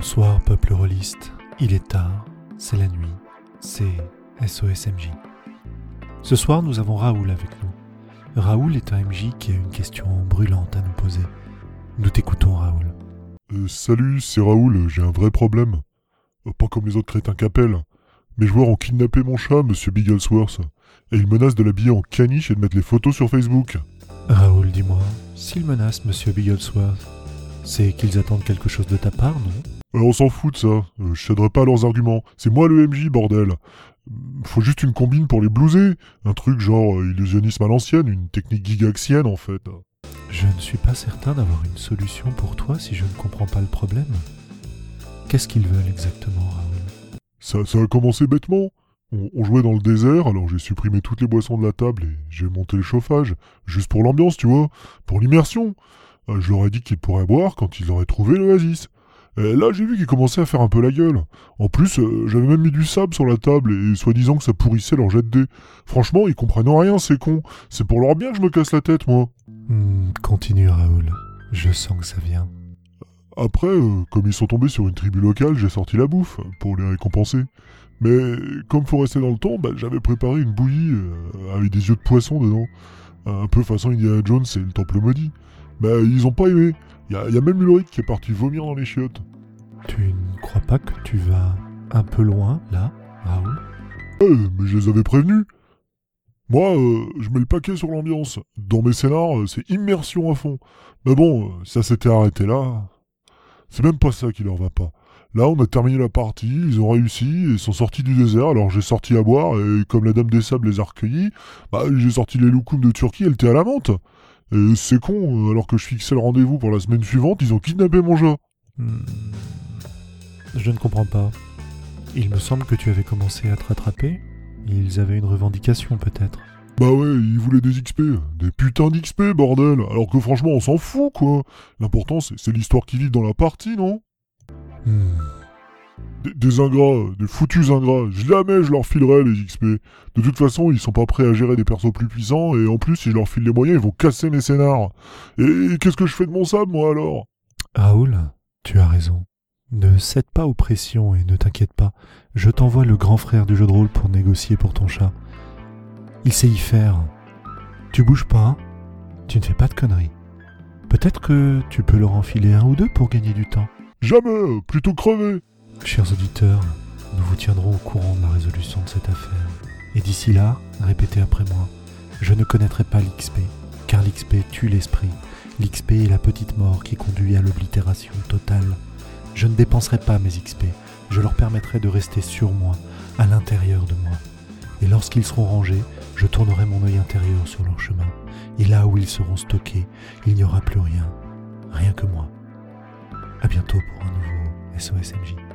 Bonsoir peuple rôliste, il est tard, c'est la nuit, c'est SOSMJ. Ce soir nous avons Raoul avec nous. Raoul est un MJ qui a une question brûlante à nous poser. Nous t'écoutons Raoul. Euh, salut, c'est Raoul, j'ai un vrai problème. Euh, pas comme les autres crétins qu'appellent. Mes joueurs ont kidnappé mon chat, monsieur Bigglesworth, et ils menacent de l'habiller en caniche et de mettre les photos sur Facebook. Raoul, dis-moi, s'ils menacent monsieur Bigglesworth, c'est qu'ils attendent quelque chose de ta part, non? Euh, on s'en fout de ça, euh, je céderai pas à leurs arguments. C'est moi le MJ, bordel. Faut juste une combine pour les blouser. Un truc genre euh, illusionnisme à l'ancienne, une technique gigaxienne en fait. Je ne suis pas certain d'avoir une solution pour toi si je ne comprends pas le problème. Qu'est-ce qu'ils veulent exactement, Raoul? Ça, ça a commencé bêtement. On, on jouait dans le désert, alors j'ai supprimé toutes les boissons de la table et j'ai monté le chauffage. Juste pour l'ambiance, tu vois. Pour l'immersion. Euh, je leur ai dit qu'ils pourraient boire quand ils auraient trouvé l'oasis. Et là, j'ai vu qu'ils commençaient à faire un peu la gueule. En plus, euh, j'avais même mis du sable sur la table et soi-disant que ça pourrissait leur jet de dés. Franchement, ils comprennent rien, ces cons. C'est pour leur bien que je me casse la tête, moi. Hmm, Continue, Raoul. Je sens que ça vient. Après, euh, comme ils sont tombés sur une tribu locale, j'ai sorti la bouffe pour les récompenser. Mais comme faut rester dans le temps, bah, j'avais préparé une bouillie euh, avec des yeux de poisson dedans. Un peu façon Indiana Jones et le temple maudit. Bah, ils ont pas aimé. Y a, y a même Ulrich qui est parti vomir dans les chiottes. Tu ne crois pas que tu vas un peu loin, là, Raoul? Euh, mais je les avais prévenus. Moi, euh, je mets le paquet sur l'ambiance. Dans mes scénars, euh, c'est immersion à fond. Mais bon, euh, ça s'était arrêté là. C'est même pas ça qui leur va pas. Là, on a terminé la partie, ils ont réussi et sont sortis du désert. Alors j'ai sorti à boire et comme la dame des sables les a recueillis, bah, j'ai sorti les loukoums de Turquie, elle était à la menthe. Et c'est con, euh, alors que je fixais le rendez-vous pour la semaine suivante, ils ont kidnappé mon chat. Hmm. Je ne comprends pas. Il me semble que tu avais commencé à te rattraper. Ils avaient une revendication, peut-être. Bah ouais, ils voulaient des XP, des putains d'XP, bordel. Alors que franchement, on s'en fout, quoi. L'important, c'est c'est l'histoire qui vit dans la partie, non? Hmm. Des, des ingrats, des foutus ingrats. Jamais je leur filerai les XP. De toute façon, ils sont pas prêts à gérer des persos plus puissants, et en plus, si je leur file les moyens, ils vont casser mes scénars. Et, et qu'est-ce que je fais de mon sable, moi, alors? Raoul, tu as raison. Ne cède pas aux pressions et ne t'inquiète pas. Je t'envoie le grand frère du jeu de rôle pour négocier pour ton chat. Il sait y faire. Tu bouges pas, hein? Tu ne fais pas de conneries. Peut-être que tu peux leur enfiler un ou deux pour gagner du temps. Jamais Plutôt crever Chers auditeurs, nous vous tiendrons au courant de la résolution de cette affaire. Et d'ici là, répétez après moi. Je ne connaîtrai pas l'XP, car l'XP tue l'esprit. L'XP est la petite mort qui conduit à l'oblitération totale. Je ne dépenserai pas mes XP, je leur permettrai de rester sur moi, à l'intérieur de moi. Et lorsqu'ils seront rangés, je tournerai mon œil intérieur sur leur chemin. Et là où ils seront stockés, il n'y aura plus rien. Rien que moi. À bientôt pour un nouveau SOSMJ.